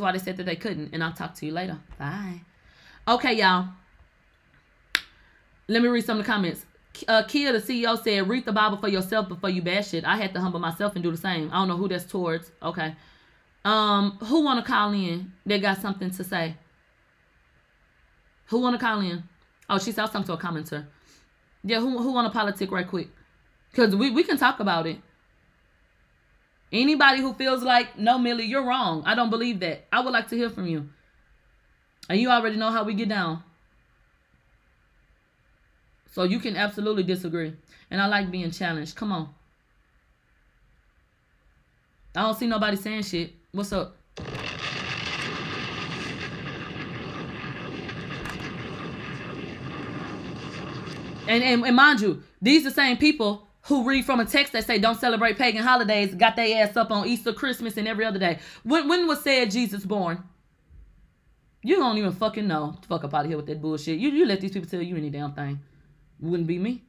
why they said that they couldn't. And I'll talk to you later. Bye. Okay, y'all. Let me read some of the comments. Uh, Kia, the CEO, said, read the Bible for yourself before you bash it. I had to humble myself and do the same. I don't know who that's towards. Okay. Um, who want to call in? They got something to say. Who want to call in? Oh, she said something to a commenter. Yeah, who who want to politic right quick? Cause we we can talk about it. Anybody who feels like no, Millie, you're wrong. I don't believe that. I would like to hear from you. And you already know how we get down. So you can absolutely disagree. And I like being challenged. Come on. I don't see nobody saying shit. What's up? And, and, and mind you, these the same people who read from a text that say don't celebrate pagan holidays got their ass up on Easter, Christmas, and every other day. When when was said Jesus born? You don't even fucking know. Fuck up out of here with that bullshit. You you let these people tell you any damn thing. Wouldn't be me.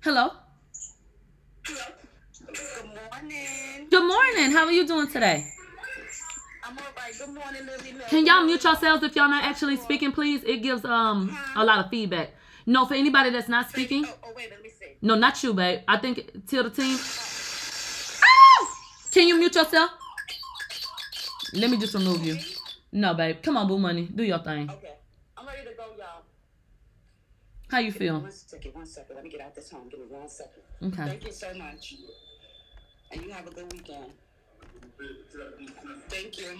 Hello. Hello. Good morning. Good morning. How are you doing today? I'm all right. Good morning, Lily. Can y'all mute yourselves if y'all not actually speaking, please? It gives um a lot of feedback. No, for anybody that's not speaking. Oh, oh wait, let me see. No, not you, babe. I think till the team. Ah! Can you mute yourself? Let me just remove you. No, babe. Come on, boo money. Do your thing. Okay. I'm ready to go, y'all. How you Give feel? One second, one second. Let me get out this home. Give me one second. Okay. Thank you so much. And you have a good weekend. Thank you.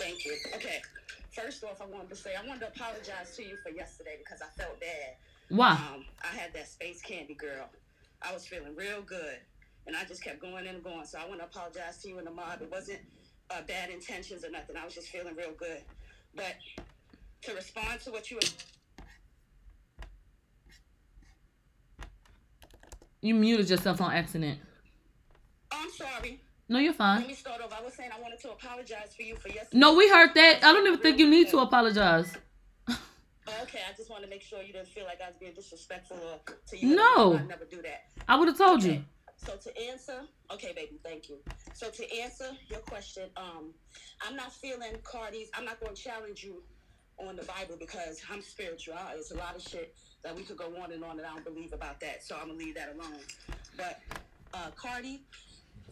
Thank you. Okay. First off, I wanted to say I wanted to apologize to you for yesterday because I felt bad. Why? Um, I had that space candy girl. I was feeling real good, and I just kept going and going. So I want to apologize to you and the mob. It wasn't uh, bad intentions or nothing. I was just feeling real good. But to respond to what you were You muted yourself on accident. I'm sorry. No, you're Let fine. me start over. I was saying I wanted to apologize for you for yesterday. No, we heard that. I don't even think you need to apologize. Oh, okay, I just want to make sure you didn't feel like I was being disrespectful to you. No. I never do that. I would have told you. So to answer, okay, baby, thank you. So to answer your question, um, I'm not feeling Cardi's. I'm not going to challenge you on the Bible because I'm spiritual. It's a lot of shit that we could go on and on, and I don't believe about that. So I'm gonna leave that alone. But uh, Cardi,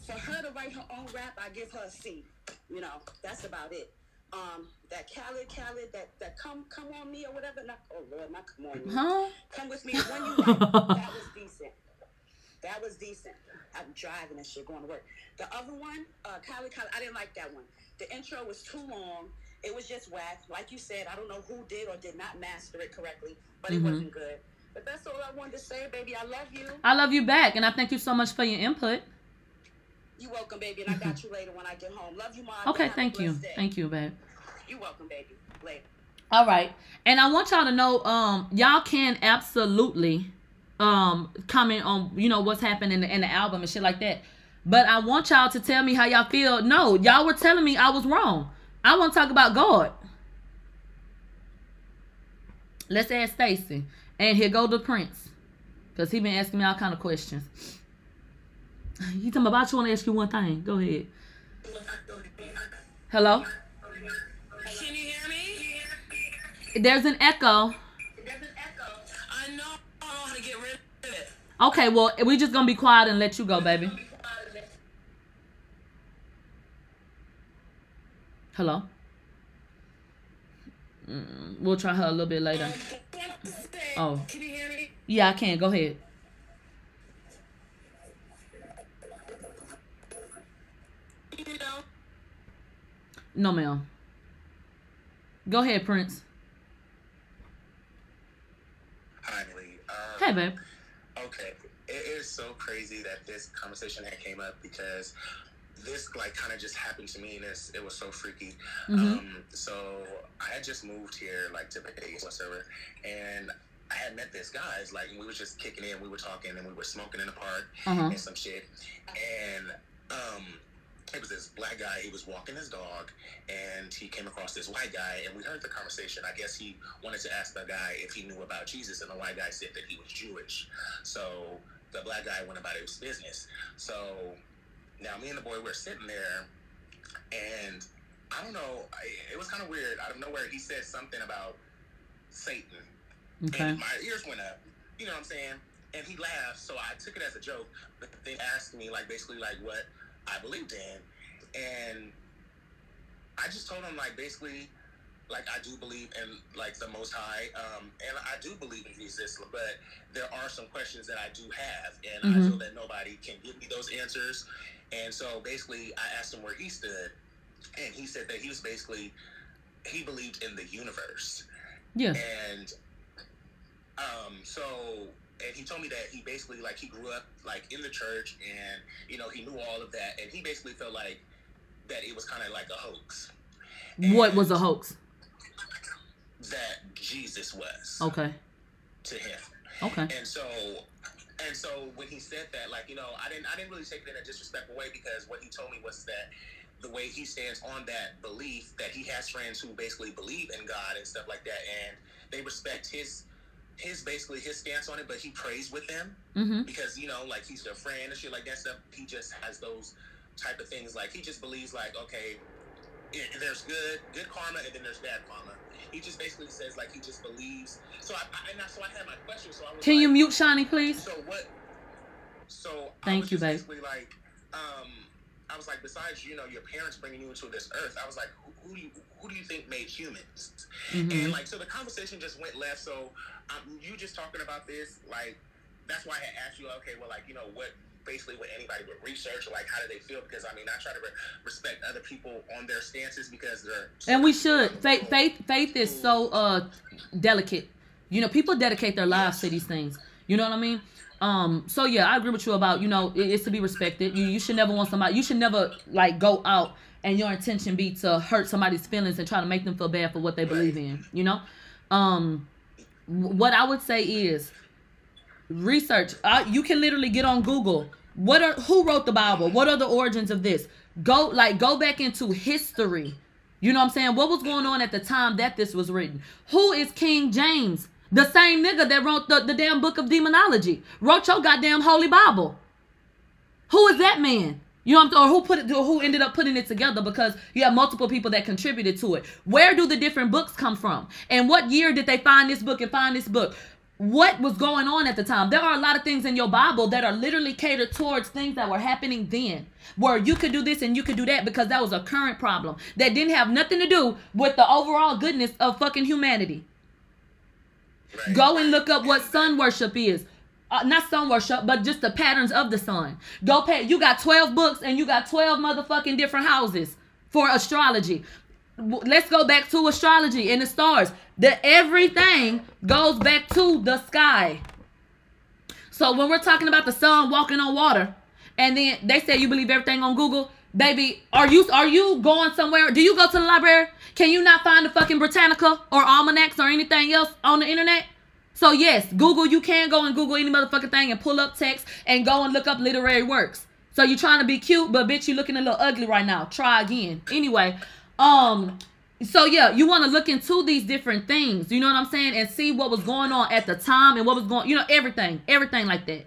for her to write her own rap, I give her a C. You know, that's about it. Um, that Khaled, Khaled, that that come come on me or whatever. Not oh Lord, not come on me. Huh? Come with me when you like. that was decent. That was decent. I'm driving and shit going to work. The other one, uh, Kylie, Kylie, I didn't like that one. The intro was too long. It was just whack. Like you said, I don't know who did or did not master it correctly, but it Mhm. wasn't good. But that's all I wanted to say, baby. I love you. I love you back, and I thank you so much for your input. You welcome, baby, and I got you later when I get home. Love you, mom. Okay, Have thank you. day. Thank you, babe. You welcome, baby. Later. All right. And I want y'all to know, um, y'all can absolutely um comment on, you know, what's happening in the in the album and shit like that. But I want y'all to tell me how y'all feel. No, y'all were telling me I was wrong. I want to talk about God. Let's ask Stacy. And here go the prince. Because he been asking me all kind of questions. He talking about you want to ask you one thing. Go ahead. Hello? Can you hear me? There's an echo. There's an echo. I know how to get rid of it. Okay, well, we just gonna be quiet and let you go, baby. Hello. Mm, we'll try her a little bit later. Oh. Can you hear me? Yeah, I can. Go ahead. You know? No, ma'am. Go ahead, Prince. Hi, Lee. Um, Hey, babe. Okay, it is so crazy that this conversation had came up because this like kind of just happened to me and it's, it was so freaky. Mhm. Um, so I had just moved here like to Vegas, whatever, and I had met this guy. It's like we were just kicking in, we were talking, and we were smoking in the park Uh huh. and some shit. And um, it was this black guy. He was walking his dog, and he came across this white guy, and we heard the conversation. I guess he wanted to ask the guy if he knew about Jesus, and the white guy said that he was Jewish. So the black guy went about his business. So now me and the boy we're sitting there, and I don't know, it was kind of weird. Out of nowhere, he said something about Satan, Okay. and my ears went up. You know what I'm saying? And he laughed, so I took it as a joke. But they asked me like basically like what I believed in, and I just told him like basically like I do believe in like the Most High, um, and I do believe in Jesus, but there are some questions that I do have, and I Mhm. feel that nobody can give me those answers. And so basically, I asked him where he stood, and he said that he was basically he believed in the universe, Yeah. and um, so and he told me that he basically like he grew up like in the church, and you know he knew all of that, and he basically felt like that it was kind of like a hoax. What was a hoax? that Jesus was Okay. to him. Okay. And so and so when he said that, like, you know, I didn't I didn't really take it in a disrespectful way because what he told me was that the way he stands on that belief that he has friends who basically believe in God and stuff like that and they respect his his basically his stance on it, but he prays with them Mm-hmm. because you know, like he's their friend and shit like that stuff. He just has those type of things. Like he just believes like, okay, i- there's good good karma and then there's bad karma. He just basically says like he just believes. So I, I and I, so I had my question. So I was Can like, you mute Shiny, please? So what? So I Thank you, babe. Basically, like, um, I was like, besides you know your parents bringing you into this earth, I was like, who, who do you who do you think made humans? Mm-hmm. And like, so the conversation just went left. So um, you just talking about this, like, that's why I had asked you, okay, well, like, you know, what basically what anybody would research, like, how do they feel? Because I mean, I try to re- respect other people on their stances because they're And we should. Faith, faith, faith is so uh delicate. You know, people dedicate their lives to these things. You know what I mean? Um. So yeah, I agree with you about you know it, it's to be respected. You you should never want somebody. You should never like go out and your intention be to hurt somebody's feelings and try to make them feel bad for what they believe in. You know. Um. What I would say is research. Uh, you can literally get on Google. What are who wrote the Bible? What are the origins of this? Go like go back into history. You know what I'm saying? What was going on at the time that this was written? Who is King James? The same nigga that wrote the, the damn book of demonology. Wrote your goddamn holy Bible. Who is that man? You know what I'm saying? Or who put it or who ended up putting it together because you have multiple people that contributed to it. Where do the different books come from? And what year did they find this book and find this book? What was going on at the time? There are a lot of things in your Bible that are literally catered towards things that were happening then. Where you could do this and you could do that because that was a current problem that didn't have nothing to do with the overall goodness of fucking humanity. Go and look up what sun worship is. Uh, not sun worship, but just the patterns of the sun. Go pay. You got 12 books and you got 12 motherfucking different houses for astrology. Let's go back to astrology and the stars. The everything goes back to the sky. So when we're talking about the sun walking on water, and then they say you believe everything on Google, baby, are you are you going somewhere? Do you go to the library? Can you not find the fucking Britannica or almanacs or anything else on the internet? So yes, Google, you can go and Google any motherfucking thing and pull up text and go and look up literary works. So you're trying to be cute, but bitch, you looking a little ugly right now. Try again. Anyway, um, so yeah, you want to look into these different things. You know what I'm saying, and see what was going on at the time and what was going, you know, everything, everything like that.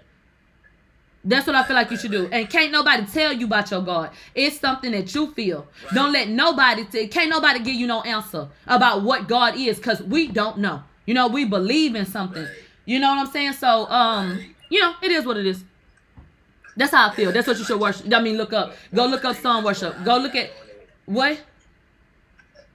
That's what I feel like you should do. And can't nobody tell you about your God. It's something that you feel. Right. Don't let nobody t- can't nobody give you no answer about what God is cuz we don't know. You know, we believe in something. Right. You know what I'm saying? So, um, Right. you know, it is what it is. That's how I feel. That's what you should worship. I mean, look up. Go look up sun worship. Go look at what?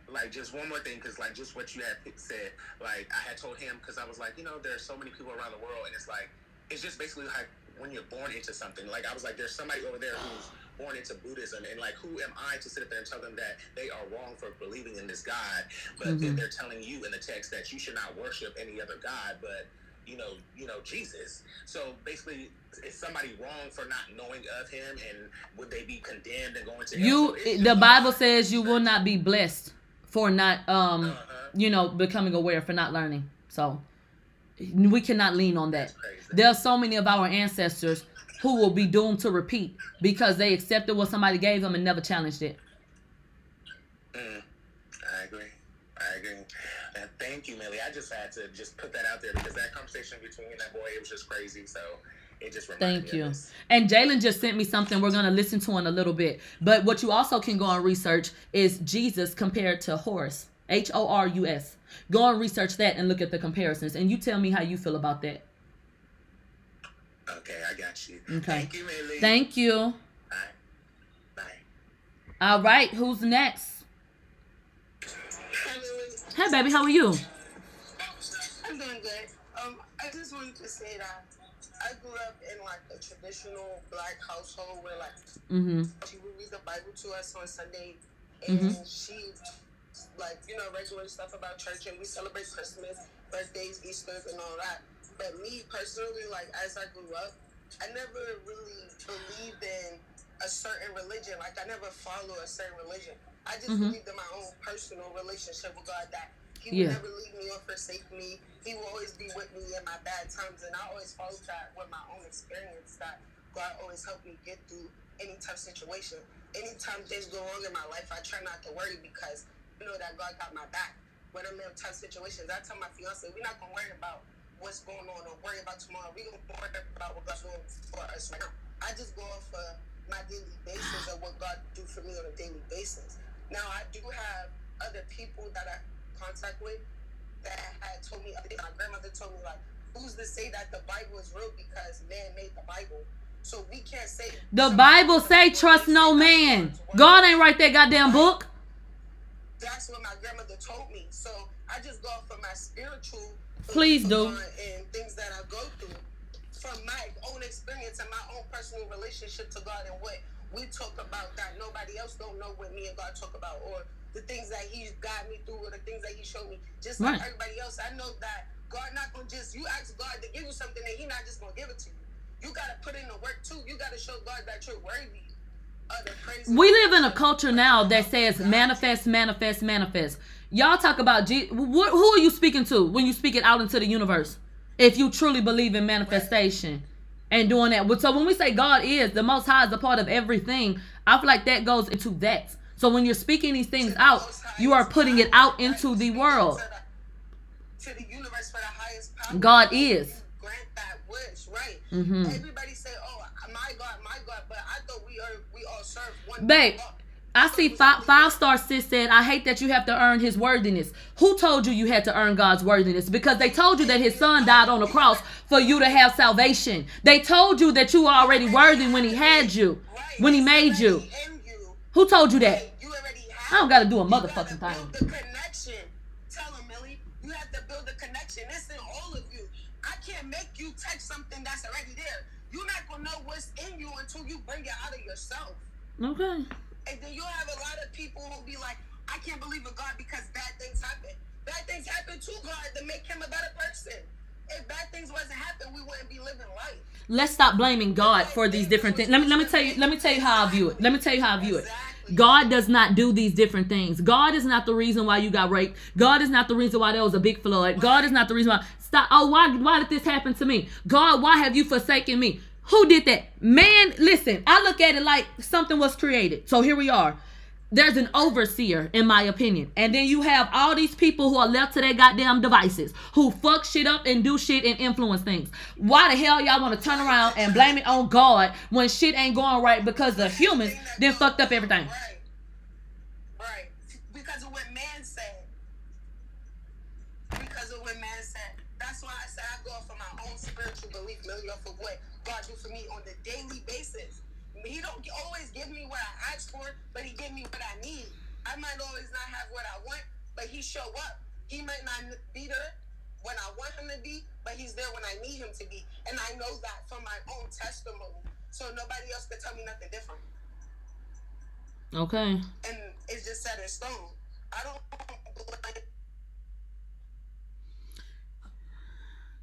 like just one more thing because like just what you had said like i had told him because i was like you know there's so many people around the world and it's like it's just basically like when you're born into something like i was like there's somebody over there who's born into buddhism and like who am i to sit up there and tell them that they are wrong for believing in this god but then Mhm. they're telling you in the text that you should not worship any other god but you know you know jesus so basically is somebody wrong for not knowing of him and would they be condemned and going to hell? You So the Bible says you will not be blessed for not um Uh-huh. you know becoming aware for not learning. So we cannot lean on that. There are so many of our ancestors who will be doomed to repeat because they accepted what somebody gave them and never challenged it. Mm, I agree. I agree. Thank you, Millie. I just had to just put that out there because that conversation between and that boy, it was just crazy. So, it just Thank you. And Jalen just sent me something we're gonna listen to in a little bit. But what you also can go and research is Jesus compared to Horus. H O R U S. Go and research that and look at the comparisons. And you tell me how you feel about that. Okay, I got you. Okay. Thank you, Millie. Thank you. Bye. Bye. All right, who's next? Hey baby, how are you? I'm doing good. Um, I just wanted to say that I grew up in like a traditional black household where like Mm-hmm. she would read the Bible to us on Sunday, and Mhm. she like you know regular stuff about church, and we celebrate Christmas, birthdays, Easter's, and all that. But me personally, like as I grew up, I never really believed in a certain religion. Like I never followed a certain religion. I just Mhm. believed in my own personal relationship with God that He Yeah. would never leave me or forsake me. He will always be with me in my bad times, and I always followed that with my own experience. That God always helped me get through any tough situation. Anytime things go wrong in my life, I try not to worry because know that God got my back. When I'm in tough situations, I tell my fiance, we're not gonna worry about what's going on or worry about tomorrow. We're gonna worry about what God's doing for us right now. I just go off of my daily basis of what God do for me on a daily basis. Now I do have other people that I contact with that had told me my grandmother told me like, who's to say that the Bible is real because man made the Bible. So we can't say The Bible say trust no man. God ain't write that goddamn book. That's what my grandmother told me. So I just go of my spiritual Please do. and things that I go through from my own experience and my own personal relationship to God and what we talk about that nobody else don't know what me and God talk about or the things that He's got me through or the things that He showed me. Just like everybody else, I know that God not gonna just you ask God to give you something and He not just gonna give it to you. You gotta put in the work too. You gotta show God that you're worthy of the praise. We live in a culture now that says manifest, manifest, manifest. Y'all talk about G- what, who are you speaking to when you speak it out into the universe? If you truly believe in manifestation and doing that. So when we say God is, the Most High is a part of everything, I feel like that goes into that. So when you're speaking these things out, you are putting it out into the world. To the universe for the highest power. God is. Grant that wish, right? Mhm. Everybody say, "Oh, my God, my God," but I thought we are we all serve one. Babe, God. I see five, five star sis said, I hate that you have to earn his worthiness. Who told you you had to earn God's worthiness? Because they told you that his son died on the cross for you to have salvation. They told you that you were already worthy when he had you, Right. when he made you. Who told you that? You already have I don't gotta do a motherfucking thing. the connection. Tell him, Millie. You have to build the connection. It's in all of you. I can't make you touch something that's already there. You're not gonna know what's in you until you bring it out of yourself. Okay. And then you'll have a lot of people who'll be like, I can't believe in God because bad things happen. Bad things happen to God to make him a better person. If bad things wasn't happening, we wouldn't be living life. Let's stop blaming God for these different things. Let me let me tell you let me tell you how I view it. Let me tell you how I view it. God does not do these different things. God is not the reason why you got raped. God is not the reason why there was a big flood. God is not the reason why stop oh why why did this happen to me? God, why have you forsaken me? Who did that? Man, listen, I look at it like something was created. So here we are. There's an overseer, in my opinion. And then you have all these people who are left to their goddamn devices, who fuck shit up and do shit and influence things. Why the hell y'all want to turn around and blame it on God when shit ain't going right because the humans then fucked up everything? Right. Right. Because of what man said. Because of what man said. That's why I said I go off of my own spiritual belief, really off of what God do for me on the daily basis. He don't always give me what I ask for, but he give me what I need. I might always not have what I want, but he show up. He might not be there when I want him to be, but he's there when I need him to be. And I know that from my own testimony. So nobody else can tell me nothing different Okay. and it's just set in stone. I don't blame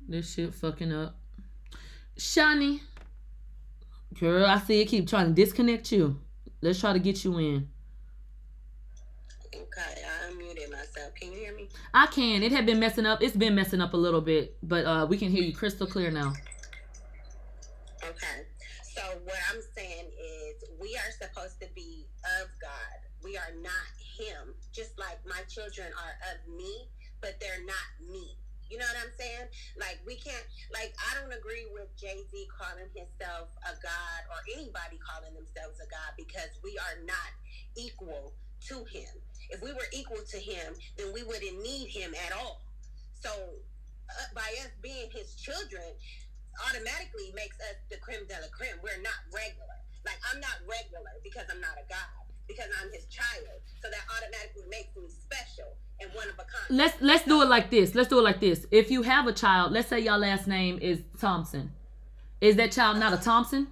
This shit fucking up. Shani. Girl, I see it keep trying to disconnect you. Let's try to get you in. Okay, I unmuted myself. Can you hear me? I can. It had been messing up. It's been messing up a little bit, but uh we can hear you crystal clear now. Okay. So what I'm saying is we are supposed to be of God. We are not him. Just like my children are of me, but they're not me. You know what I'm saying? Like we can't. Like I don't agree with Jay Z calling himself a god or anybody calling themselves a god because we are not equal to him. If we were equal to him, then we wouldn't need him at all. So uh, by us being his children, automatically makes us the creme de la creme. We're not regular. Like I'm not regular because I'm not a god because I'm his child. So that automatically makes me special and one of a kind. Let's let's do it like this. Let's do it like this. If you have a child, let's say your last name is Thompson. Is that child not a Thompson?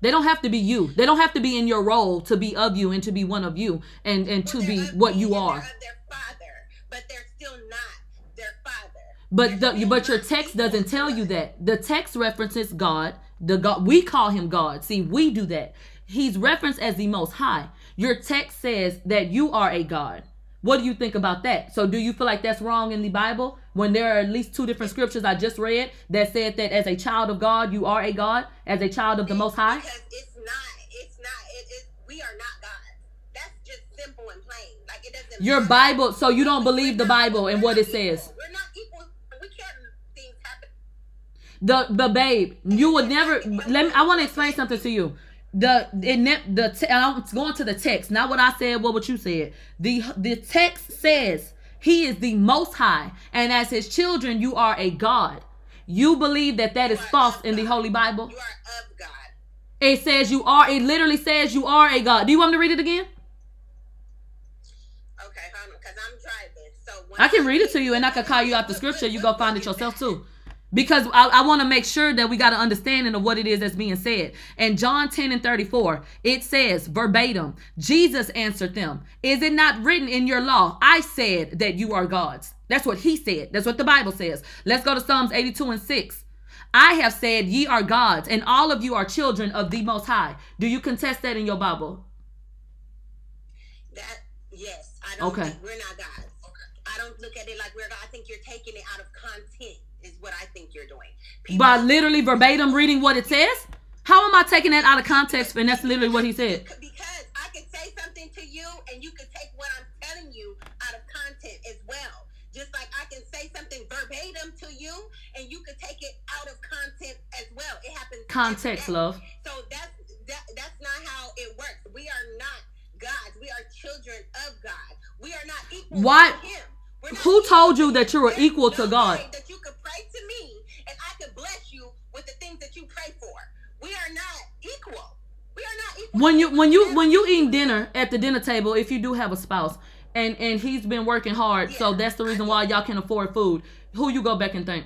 They don't have to be you. They don't have to be in your role to be of you and to be one of you and and to be what you are. Their father, but they're still not their father. But the, but your text doesn't tell you that. The text references God. The God we call him God. See, we do that. He's referenced as the most high. Your text says that you are a God. What do you think about that? So do you feel like that's wrong in the Bible when there are at least two different scriptures I just read that said that as a child of God you are a God, as a child of the most high? Because it's not. It's not. It, it, we are not God. That's just simple and plain. Like it doesn't. Your matter. Bible, so you don't believe the Bible and what it says. We're not equal. We can't. Things happen. the the babe you would never let me i want to explain something to you the it the te- i'm going to the text not what i said what what you said the the text says he is the most high and as his children you are a god you believe that that is You false in the holy bible You are of God. it says you are it literally says you are a god do you want me to read it again Okay, because I'm driving. So I can read it to you and I can call you out the scripture. You go find it yourself too. Because I, I want to make sure that we got an understanding of what it is that's being said. And John 10 and 34, it says verbatim, Jesus answered them, Is it not written in your law? I said that you are gods. That's what he said. That's what the Bible says. Let's go to Psalms 82 and 6. I have said, Ye are gods, and all of you are children of the Most High. Do you contest that in your Bible? That yes, I don't. Okay. Think we're not gods. Okay. I don't look at it like we're God. I think you're taking it out of content. What I think you're doing. People- By literally verbatim reading what it says? How am I taking that out of context? And that's literally what he said. Because I could say something to you and you could take what I'm telling you out of content as well. Just like I can say something verbatim to you and you could take it out of content as well. It happens. Context, love. So that's that, that's not how it works. We are not gods. We are children of God. We are not equal Why- to him. Who told you that you were equal to God? way That you could pray to me and I could bless you with the things that you pray for. We are not equal. We are not equal. When you when you when you eating dinner at the dinner table, if you do have a spouse and and he's been working hard, so that's the reason why y'all can afford food. Who you go back and thank?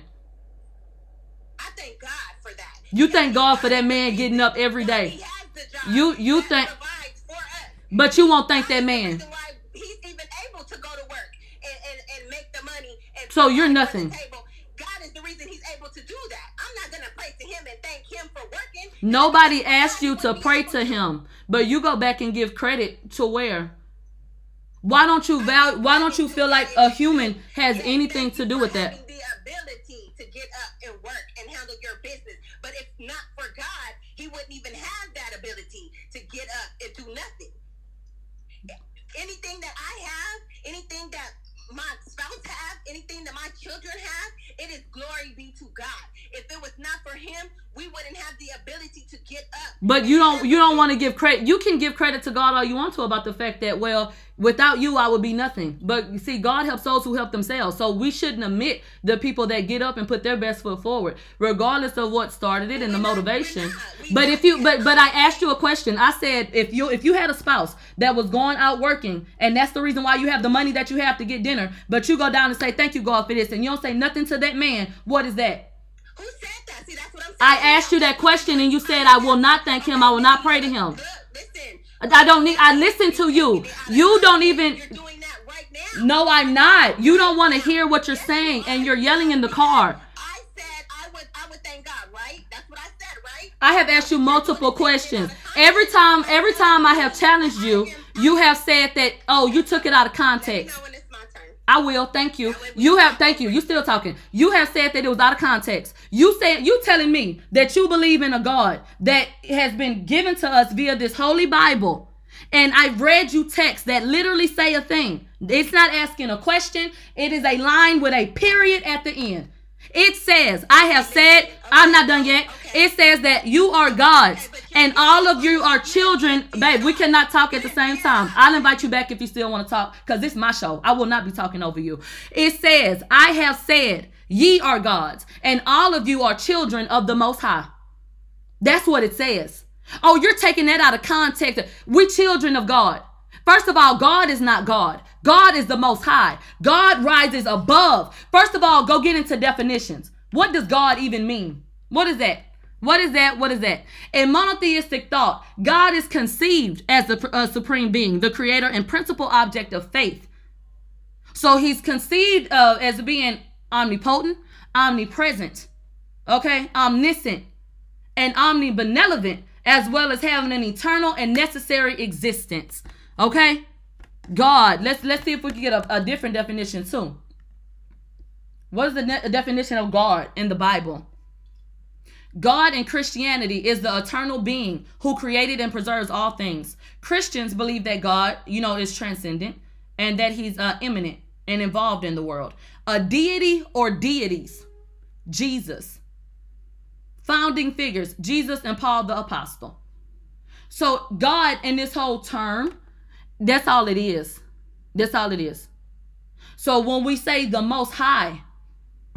I thank God for that. You thank God for that man getting up every day. He has the job You- you thank, think- provides for us. But you won't thank that man. and, and, and So you're provide for the nothing. God is the reason he's able to do that. I'm not gonna pray to him and thank him for working. Nobody asked you to pray to him, but you go back and give credit to where? Why don't you value? Why don't you feel like a human has anything to do with that? The ability to get up and work and handle your business. But if not for God, he wouldn't even have that ability to get up and do nothing. Anything that I have, anything that my spouse have, anything that my children have, it is glory be to God. If it was not for him, we wouldn't have the ability to get up. But you don't you don't want to give credit. You can give credit to God all you want to about the fact that well, without you I would be nothing. But you see, God helps those who help themselves. So we shouldn't omit the people that get up and put their best foot forward, regardless of what started it and the motivation. we're not. We But if you but but I asked you a question. I said if you if you had a spouse that was going out working and that's the reason why you have the money that you have to get dinner, but you go down and say thank you God for this and you don't say nothing to that man, what is that? Who said that? See, that's what I'm saying. I asked you that question and you said I will not thank him. I will not pray to him. Look, listen. I don't need. I listen to you. You don't even. You're doing that right now. No, I'm not. You don't want to hear what you're saying, and you're yelling in the car. I said I would. I would thank God, right? That's what I said, right? I have asked you multiple questions. Every time, every time I have challenged you, you have said that. Oh, you took it out of context. I will. Thank you. You have. Thank you. You still talking. You have said that it was out of context. You said you telling me that you believe in a God that has been given to us via this holy Bible. And I've read you texts that literally say a thing. It's not asking a question, it is a line with a period at the end. It says, I have said, I'm not done yet. It says that you are gods and all of you are children. Babe, we cannot talk at the same time. I'll invite you back if you still want to talk because this is my show. I will not be talking over you. It says, I have said, ye are gods and all of you are children of the Most High. That's what it says. Oh, you're taking that out of context. We're children of God. First of all, God is not God. God is the most high. God rises above. First of all, go get into definitions. What does God even mean? What is that? What is that? What is that? In monotheistic thought, God is conceived as the uh, supreme being, the creator and principal object of faith. So he's conceived uh, as being omnipotent, omnipresent, okay, omniscient, and omnibenevolent, as well as having an eternal and necessary existence. Okay? God. Let's let's see if we can get a, a different definition too. What is the ne- definition of God in the Bible? God in Christianity is the eternal being who created and preserves all things. Christians believe that God, you know, is transcendent and that he's uh, immanent and involved in the world. A deity or deities, Jesus. Founding figures, Jesus and Paul the apostle. So God in this whole term that's all it is. That's all it is. So when we say the most high,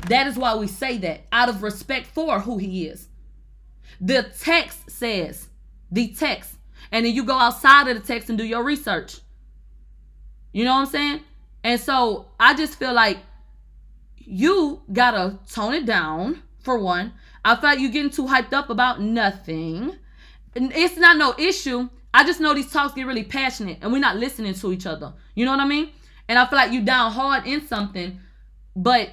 that is why we say that out of respect for who he is. The text says, the text, and then you go outside of the text and do your research. You know what I'm saying? And so I just feel like you gotta tone it down for one. I feel like you're getting too hyped up about nothing. It's not no issue I just know these talks get really passionate and we're not listening to each other. You know what I mean? And I feel like you down hard in something, but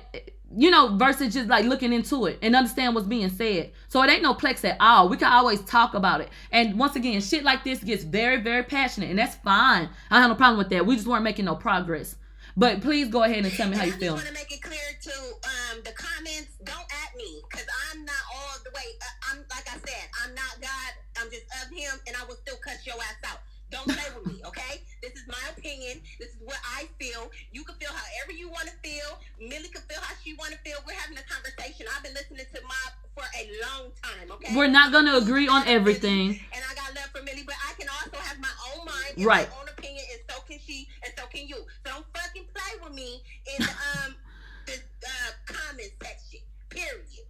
you know, versus just like looking into it and understand what's being said. So it ain't no plex at all. We can always talk about it. And once again, shit like this gets very, very passionate, and that's fine. I have no problem with that. We just weren't making no progress. But please go ahead and tell me how you feel. I just want to make it clear to um, the comments. Don't at me because I'm not all the way. Uh, I'm like I said, I'm not God. I'm just of Him, and I will still cuss your ass out. Don't play with me, okay? This is my opinion. This is what I feel. You can feel however you want to feel. Millie can feel how she want to feel. We're having a conversation. I've been listening to my for a long time, okay? We're not going to agree on everything. And I got love for Millie, but I can also have my own mind and right. my own opinion, and can she, and so can you. So don't fucking play with me in the, um, the uh, comment section, period.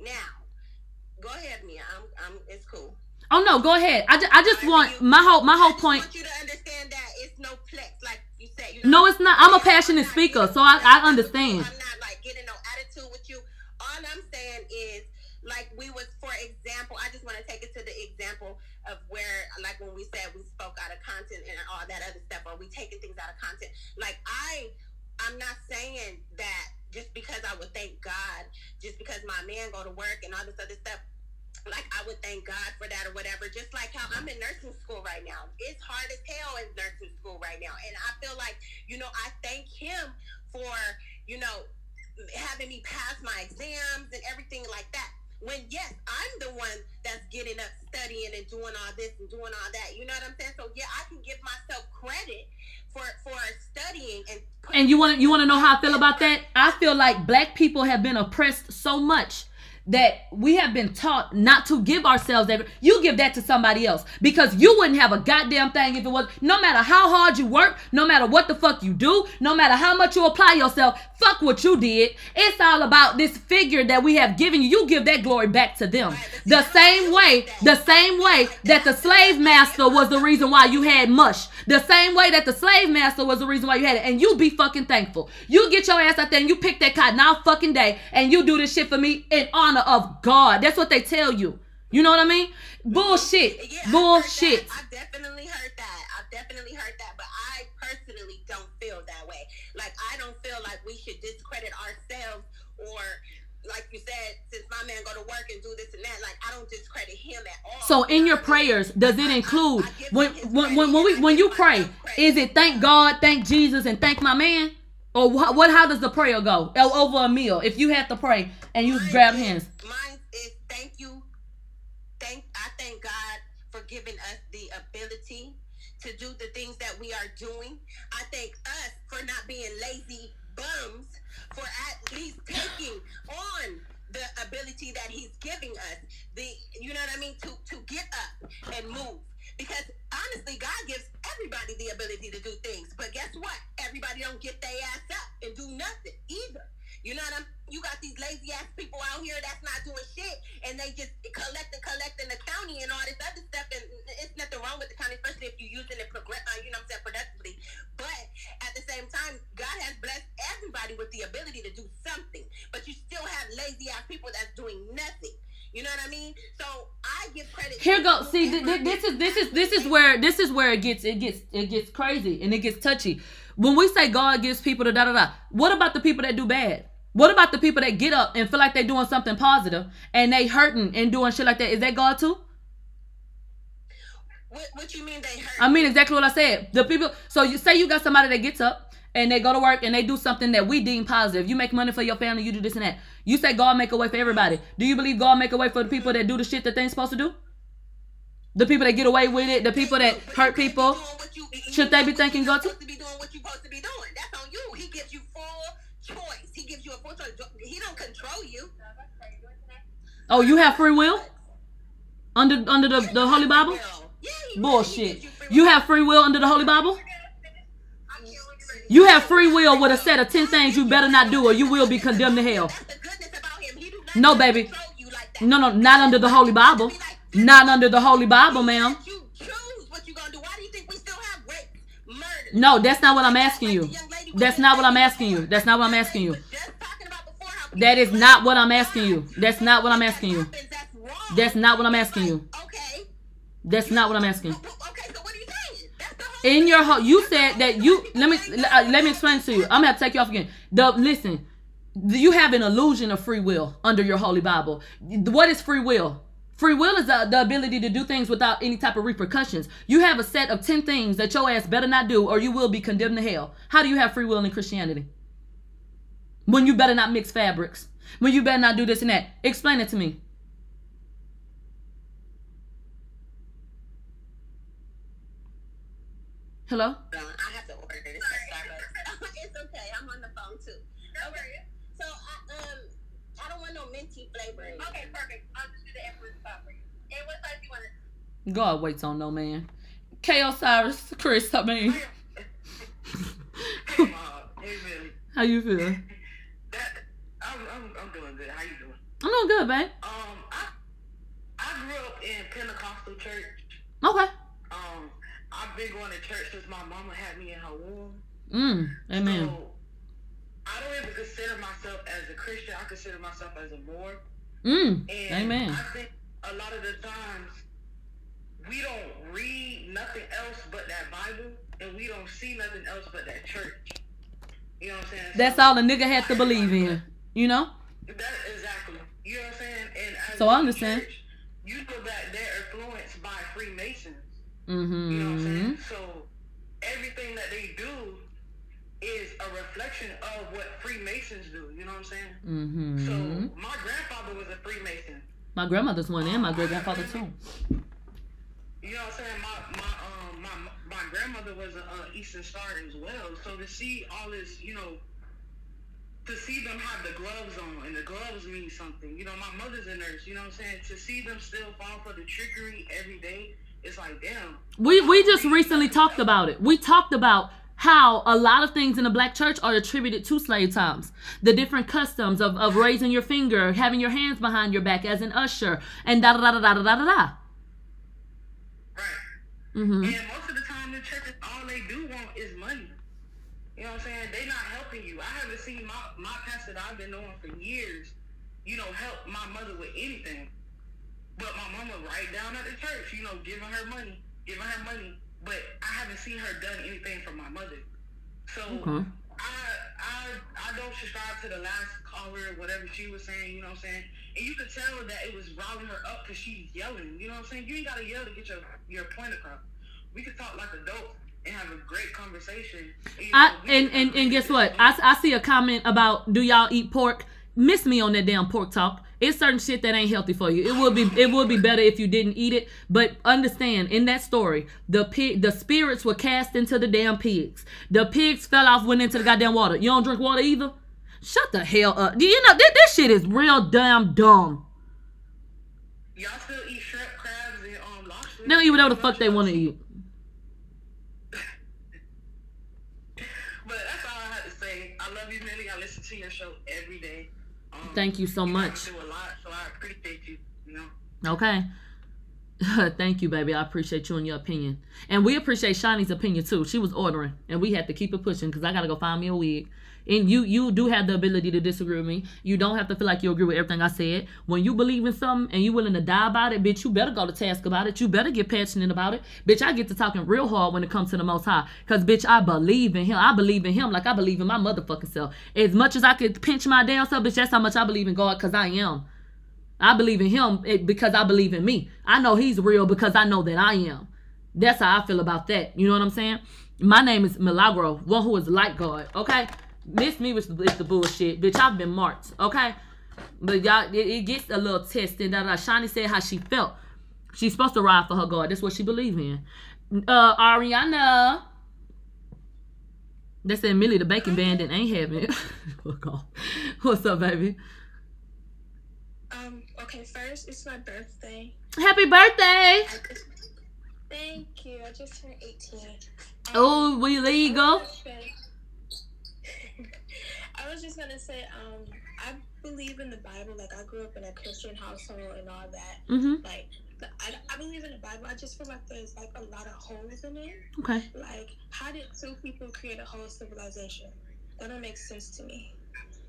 Now, go ahead, Mia. I'm, I'm, it's cool. Oh no, go ahead. I just, I just want my whole my whole point. I want you to understand that it's no flex, like you said. You know, no, it's not. I'm a passionate speaker, so I, I understand. I'm not like getting no attitude with you. All I'm saying is, like we was, for example, I just want to take it to the example of where, like when we said we spoke out of content and all that other stuff, or we taking things out of content. Like I, I'm not saying that just because I would thank God, just because my man go to work and all this other stuff like I would thank God for that or whatever. Just like how I'm in nursing school right now. It's hard as hell in nursing school right now. And I feel like, you know, I thank him for, you know, having me pass my exams and everything like that. When yes, I'm the one that's getting up studying and doing all this and doing all that. You know what I'm saying? So yeah, I can give myself credit for for studying and And you want you want to know how I feel about that? I feel like black people have been oppressed so much that we have been taught not to give ourselves every you give that to somebody else. Because you wouldn't have a goddamn thing if it was no matter how hard you work no matter what the fuck you do no matter how much you apply yourself fuck what you did. It's all about this figure that we have given you. You give that glory back to them. The same way the same way that the slave master was the reason why you had mush. The same way that the slave master was the reason why you had it. And you be fucking thankful. You get your ass out there and you pick that cotton all fucking day and you do this shit for me in honor honor of God. That's what they tell you. You know what I mean? Bullshit. Yeah, Bullshit. I definitely heard that. I definitely heard that. But I personally don't feel that way. Like I don't feel like we should discredit ourselves or like you said, since my man go to work and do this and that, like I don't discredit him at all. So in your prayers, does it include I, I when when when, when we when you pray, is it thank God, thank Jesus, and thank my man? Or what, what? How does the prayer go? Oh, over a meal, if you had to pray and you mine grab is, hands. Mine is thank you. Thank I thank God for giving us the ability to do the things that we are doing. I thank us for not being lazy bums, for at least taking on the ability that he's giving us. The you know what I mean to to get up and move. Because honestly, God gives everybody the ability to do things. But guess what? Everybody don't get their ass up and do nothing either. You know what I'm you got these lazy ass people out here that's not doing shit and they just collect and collect in the county and all this other stuff and it's nothing wrong with the county, especially if you're using it progress uh, you know what I'm saying, productively. But at the same time, God has blessed everybody with the ability to do something. But you still have lazy ass people that's doing nothing. You know what I mean? So I give credit. Here go. See, th- th- this is this is this is where this is where it gets it gets it gets crazy and it gets touchy. When we say God gives people the da da da, what about the people that do bad? What about the people that get up and feel like they're doing something positive and they hurting and doing shit like that? Is that God too? What, what you mean they hurt? I mean exactly what I said. The people. So you say you got somebody that gets up and they go to work and they do something that we deem positive. You make money for your family. You do this and that. You say God make a way for everybody. Do you believe God make a way for the people that do the shit that they ain't supposed to do? The people that get away with it. The people that hurt people. you- you- Should they be thanking God supposed to be doing what you're supposed to be doing. That's on you. He gives you full choice. He gives you a full choice. He don't control you. Oh, you have free will under under the, the Holy Bible. Bullshit. you You have free will under the Holy Bible. You have free will with a set of ten things you better not do, or you will be condemned to hell. No, baby. No, no, not under the Holy Bible. Not under the Holy Bible, ma'am. No, that's not what I'm asking you. That's not what I'm asking you. That's not what I'm asking you. That is not what I'm asking you. That's not what I'm asking you. That's not what I'm asking you. Okay. That's not what I'm asking. In your ho- you said that you let me uh, let me explain to you. I'm gonna take you off again. The listen, you have an illusion of free will under your holy Bible. What is free will? Free will is uh, the ability to do things without any type of repercussions. You have a set of ten things that your ass better not do, or you will be condemned to hell. How do you have free will in Christianity? When you better not mix fabrics. When you better not do this and that. Explain it to me. Hello. I have to order this it's okay. I'm on the phone too. Okay. So I um I don't want no minty flavoring. Okay, perfect. I'll just do the Empress spot for you. And what size do you want it? God waits on no man. K Osiris, Chris, I mean. Hey, Mom. Hey, How you feel? That, I'm, I'm, I'm doing good. How you doing? I'm doing good, babe. Um, I, I grew up in Pentecostal church. Okay. Um, I've been going to church since my mama had me in her womb. Mm. Amen. So, I don't even consider myself as a Christian. I consider myself as a Moor. Mm. And Amen. I think a lot of the times we don't read nothing else but that Bible, and we don't see nothing else but that church. You know what I'm saying? That's So- all a nigga has to believe in. You know? That exactly. You know what I'm saying? And So I understand. church, you know that they're influenced by Freemasons. Mm-hmm. You know what I'm saying? So everything that they do is a reflection of what Freemasons do. You know what I'm saying? Mm-hmm. So my grandfather was a Freemason. My grandmother's one and my great grandfather too. You know what I'm saying? My my um my my grandmother was a uh, Eastern Star as well. So to see all this, you know, to see them have the gloves on and the gloves mean something. You know, my mother's a nurse. You know what I'm saying? To see them still fall for the trickery every day, it's like damn. We we just recently talked about it. We talked about how a lot of things in the black church are attributed to slave times. The different customs of, of raising your finger, having your hands behind your back as an usher, and da da da da da da da da. Right. Mm-hmm. And most of the time, the churches, all they do want is money. You know what I'm saying? They're not helping you. I haven't seen my, my pastor that I've been knowing for years, you know, help my mother with anything. But my mama right down at the church, you know, giving her money, giving her money. But I haven't seen her done anything for my mother. So Okay. I I I don't subscribe to the last caller, whatever she was saying, you know what I'm saying? And you could tell that it was riling her up because she's yelling, you know what I'm saying? You ain't gotta yell to get your, your point across. We could talk like adults and have a great conversation. you I know, we and and, and guess what? I, I see a comment about do y'all eat pork? Miss me on that damn pork talk. it's certain shit that ain't healthy for you. It would be it would be better if you didn't eat it. But understand, in that story, the pig, the spirits were cast into the damn pigs. The pigs fell off, went into the goddamn water. You don't drink water either. Shut the hell up. Do you know this, this shit is real damn dumb. Y'all still eat shrimp, crabs, and um lobster? They don't eat whatever the fuck they want to eat. But that's all I had to say. I love you, Millie. I listen to your show every day. Um, Thank you so much. Do a lot, so I appreciate you. You know. Okay. Thank you, baby. I appreciate you and your opinion. And we appreciate Shani's opinion too. She was ordering and we had to keep it pushing because I gotta go find me a wig. And you you do have the ability to disagree with me. You don't have to feel like you agree with everything I said. When you believe in something and you willing to die about it, bitch, you better go to task about it. You better get passionate about it. Bitch, I get to talking real hard when it comes to the most high. Cause bitch, I believe in him. I believe in him like I believe in my motherfucking self. As much as I could pinch my damn self, bitch, that's how much I believe in God cause I am. I believe in him eh, because I believe in me. I know he's real because I know that I am. That's how I feel about that. You know what I'm saying? My name is Milagro, one who is like God. Okay, miss me with the, the bullshit, bitch. I've been marked. Okay, but y'all, it, it gets a little testing. Da da. Shani said how she felt. She's supposed to ride for her God. That's what she believe in. Uh, Ariana. They said Millie the Bacon Bandit ain't having it. Off. What's up, baby? Um, okay, first, it's my birthday. Happy birthday! Thank you. I just turned 18. Um, Oh, we legal? I was just gonna say, um, I believe in the Bible. Like, I grew up in a Christian household and all that. Mm-hmm. Like, I, I believe in the Bible. I just feel like there's like a lot of holes in it. Okay. Like, how did two people create a whole civilization? That don't make sense to me.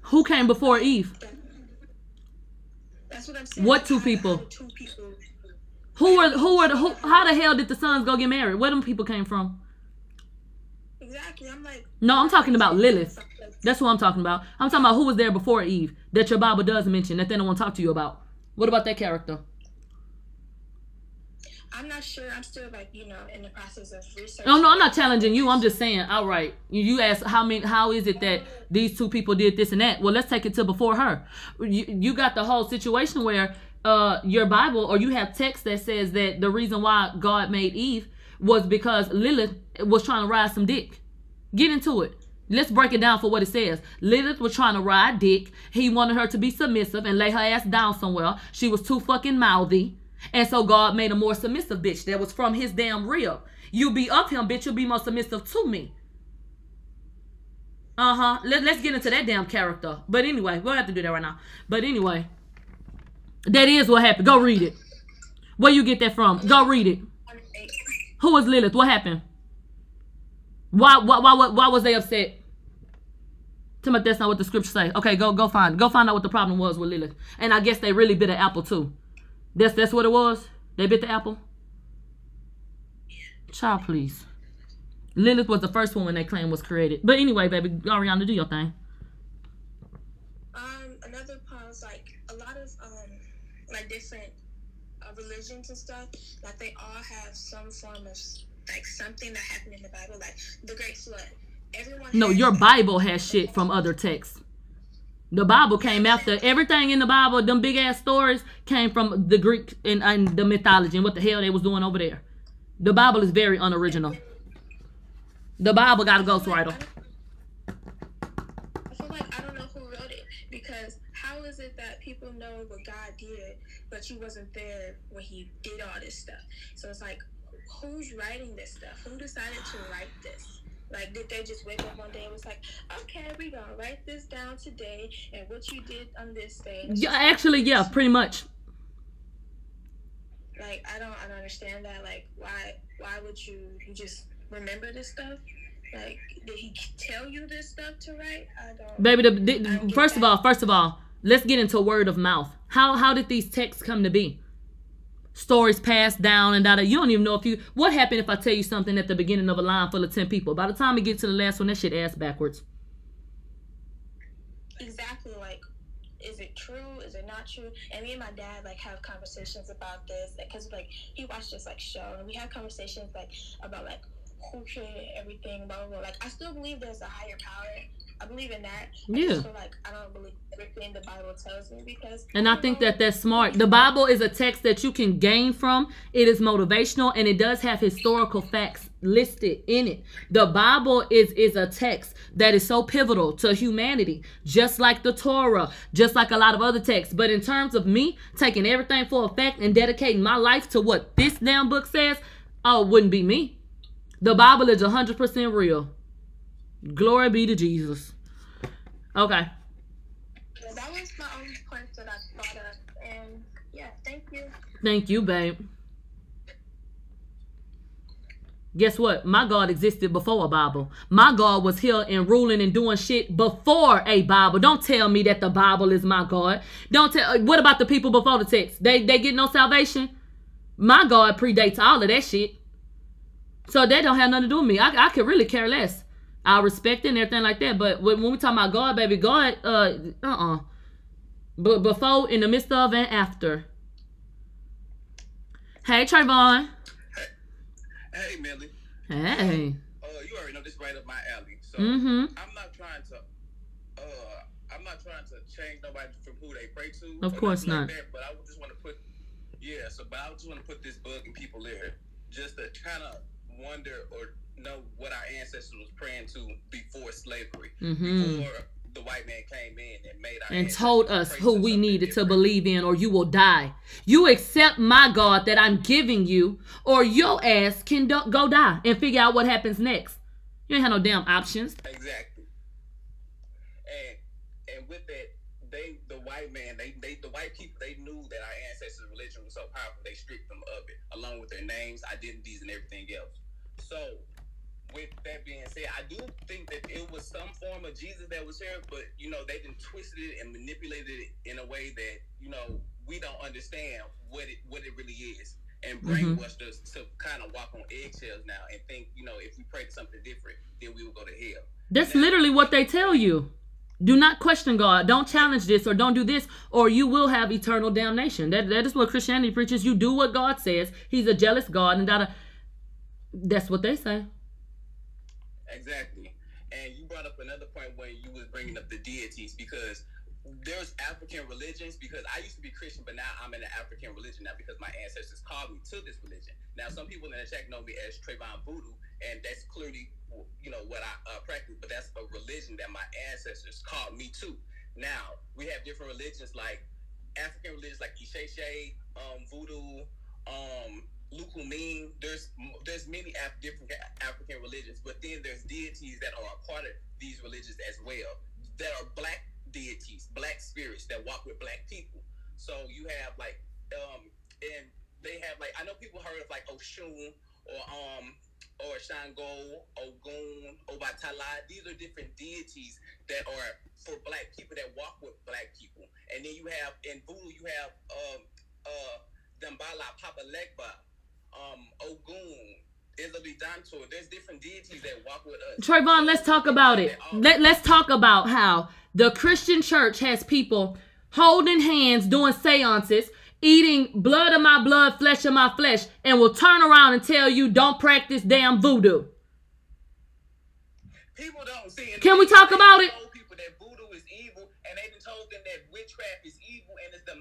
Who came before Eve? That's what I'm saying. What two people? how Two people. Who were who were the, who? How the hell did the sons go get married? Where them people came from? Exactly. I'm like. No, I'm talking about Lilith. That's what I'm talking about. I'm talking about who was there before Eve that your Bible does mention that they don't want to talk to you about. What about that character? I'm not sure. I'm still like you know in the process of research. No, no, I'm not challenging you. I'm just saying outright. You, you ask how many? How is it that these two people did this and that? Well, let's take it to before her. You, you got the whole situation where uh your Bible or you have text that says that the reason why God made Eve was because Lilith was trying to ride some dick. Get into it. Let's break it down for what it says. Lilith was trying to ride dick. He wanted her to be submissive and lay her ass down somewhere. She was too fucking mouthy. And so God made a more submissive bitch that was from his damn rib. You be of him, bitch. You'll be more submissive to me. Uh huh. Let, let's get into that damn character. But anyway, we'll have to do that right now. But anyway, that is what happened. Go read it. Where you get that from? Go read it. Who was Lilith? What happened? Why why why why, was they upset? Tell me that's not what the scripture say. Okay, go go find go find out what the problem was with Lilith. And I guess they really bit an apple too. That's that's what it was. They bit the apple. Child, please. Lilith was the first one they claim was created. But anyway, baby, Ariana, do your thing. Um, another was like a lot of um, like different religions and stuff. Like they all have some form of like something that happened in the Bible, like the Great Flood. Everyone. No, your Bible has shit from other texts. The Bible came after everything in the Bible. Them big ass stories came from the Greek and, and the mythology and what the hell they was doing over there. The Bible is very unoriginal. The Bible got a ghostwriter. I feel like I don't know who wrote it because how is it that people know what God did, but you wasn't there when He did all this stuff? So it's like, who's writing this stuff? Who decided to write this? Like, did they just wake up one day and was like, okay, we're gonna write this down today, and what you did on this day? Yeah, actually, yeah, pretty much. Like, I don't, I don't understand that. Like, why, why would you, you just remember this stuff? Like, did he tell you this stuff to write? I don't. Baby, the, the, first of all, first of all, let's get into word of mouth. How how did these texts come to be? Stories passed down and that you don't even know if you what happened if I tell you something at the beginning of a line full of ten people. By the time we get to the last one, that shit ass backwards. exactly like is it true is it not true and me and my dad like have conversations about this because like he watched this like show and we have conversations like about like created everything blah blah blah like i still believe there's a higher power I believe in that. I Yeah. feel like I don't believe everything the Bible tells me because. And I think that that's smart. The Bible is a text that you can gain from. It is motivational and it does have historical facts listed in it. The Bible is is a text that is so pivotal to humanity, just like the Torah, just like a lot of other texts. But in terms of me taking everything for a fact and dedicating my life to what this damn book says, oh, wouldn't be me. The Bible is 100% real. Glory be to Jesus. Okay. That was my only point that I thought of, and yeah, thank you. Thank you, babe. Guess what? My God existed before a Bible. My God was here and ruling and doing shit before a Bible. Don't tell me that the Bible is my God. Don't tell. Uh, what about the people before the text? They they get no salvation. My God predates all of that shit. So that don't have nothing to do with me. I I could really care less. I respect it and everything like that. But when, when we talk about God, baby, God, uh, uh, uh But before, in the midst of, and after. Hey, Trayvon. Hey, Millie. Hey. Uh, you already know this right up my alley. So Mm-hmm. I'm not trying to. Uh, I'm not trying to change nobody from who they pray to. Of course not. Like that, but I would just want to put. Yeah. So, but I just want to put this book in people there, just to kind of wonder or know what our ancestors was praying to before slavery, Mm-hmm. before the white man came in and made our And told us who we needed to believe in, or you will die. You accept my God that I'm giving you, or your ass can do- go die and figure out what happens next. You ain't have no damn options. Exactly. And and with that, they the white man, they they the white people, they knew that our ancestors' religion was so powerful, they stripped them of it, along with their names, identities, and everything else. So with that being said, I do think that it was some form of Jesus that was here, but you know, they done twisted it and manipulated it in a way that, you know, we don't understand what it what it really is. And Mhm. us to kind of walk on eggshells now and think, you know, if we prayed something different, then we will go to hell. That's literally what they tell you. Do not question God. Don't challenge this or don't do this, or you will have eternal damnation. That that is what Christianity preaches. You do what God says. He's a jealous God, and that. That's what they say. Exactly. And you brought up another point when you was bringing up the deities because there's African religions because I used to be Christian, but now I'm in an African religion now because my ancestors called me to this religion. Now, some people in the chat know me as Trayvon Voodoo, and that's clearly, you know, what I uh, practice, but that's a religion that my ancestors called me to. Now, we have different religions like African religions like Isese, um, Voodoo, um, Lukumi. There's there's many Af- different African religions, but then there's deities that are a part of these religions as well. That are black deities, black spirits that walk with black people. So you have like, um, and they have like I know people heard of like Oshun or um or Shango, Ogun, Obatala. These are different deities that are for black people that walk with black people. And then you have in Voodoo, you have um uh Dambala, Papa Legba, um Ogun, Dantor. There's different deities that walk with us. Trayvon, let's talk about it. Let, let's talk about how the Christian church has people holding hands, doing seances, eating blood of my blood, flesh of my flesh, and will turn around and tell you don't practice damn voodoo. People don't see. Can we talk about it? people that voodoo is evil, and they done told them that witchcraft is evil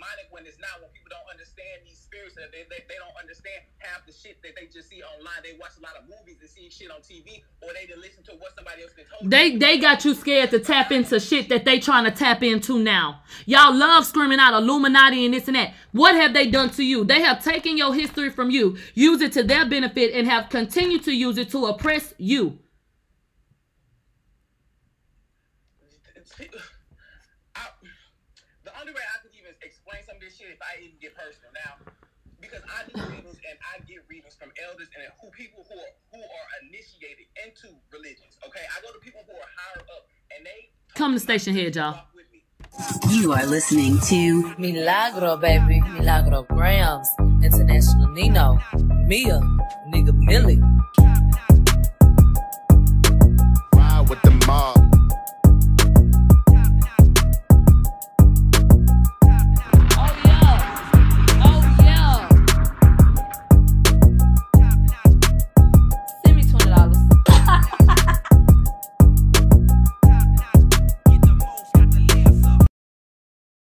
demonic when it's not. When people don't understand these spirits, that they, they, they don't understand half the shit that they just see online. They watch a lot of movies and see shit on TV, or they done listen to what somebody else told. They they got you scared to tap into shit that they trying to tap into now. Y'all love screaming out Illuminati and this and that. What have they done to you? They have taken your history from you, use it to their benefit, and have continued to use it to oppress you. I, the only way I could even explain some of this shit if I even get personal now, because I do readings and I get readings from elders and who people who are who are initiated into religions. Okay, I go to people who are higher up and they Come to station here, y'all. walk with me. You are listening to Milagro, baby. Milagro Grams. International Nino. Mia. Nigga Millie. Ride with the mob.